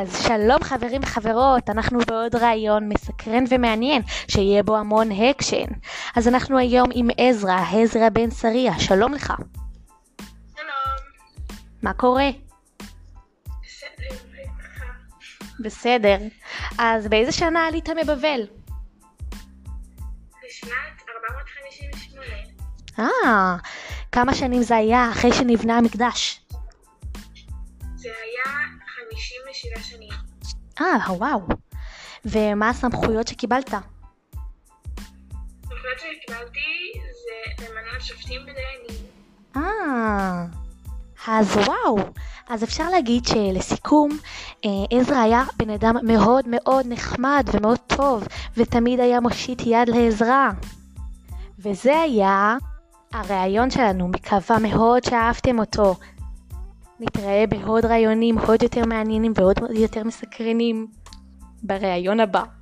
אז שלום חברים וחברות, אנחנו בעוד רעיון מסקרן ומעניין, שיהיה בו המון הקשן. אז אנחנו היום עם עזרא, עזרא בן שריה, שלום לך. שלום. מה קורה? בסדר. אז באיזה שנה עלית מבבל? בשנת 458. אה, כמה שנים זה היה אחרי שנבנה המקדש? זה היה 57 שנים. אה, וואו. ומה הסמכויות שקיבלת? הסמכויות שקיבלתי זה למנות שופטים ודיינים. אה, אז וואו. אז אפשר להגיד שלסיכום, אה, עזרא היה בן אדם מאוד מאוד נחמד ומאוד טוב, ותמיד היה מושיט יד לעזרה. וזה היה הראיון שלנו, מקווה מאוד שאהבתם אותו. נתראה בעוד ראיונים עוד יותר מעניינים ועוד יותר מסקרנים בראיון הבא.